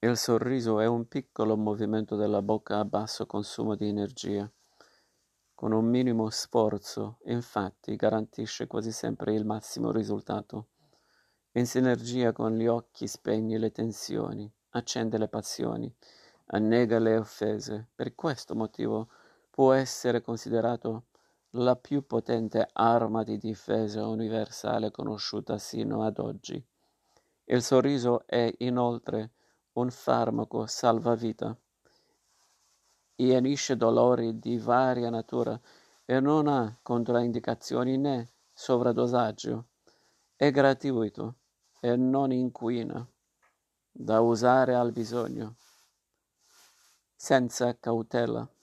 Il sorriso è un piccolo movimento della bocca a basso consumo di energia. Con un minimo sforzo, infatti, garantisce quasi sempre il massimo risultato. In sinergia con gli occhi spegne le tensioni, accende le passioni, annega le offese. Per questo motivo può essere considerato la più potente arma di difesa universale conosciuta sino ad oggi. Il sorriso è inoltre un farmaco salvavita. Ienisce dolori di varia natura e non ha controindicazioni né sovradosaggio. È gratuito e non inquina, da usare al bisogno, senza cautela.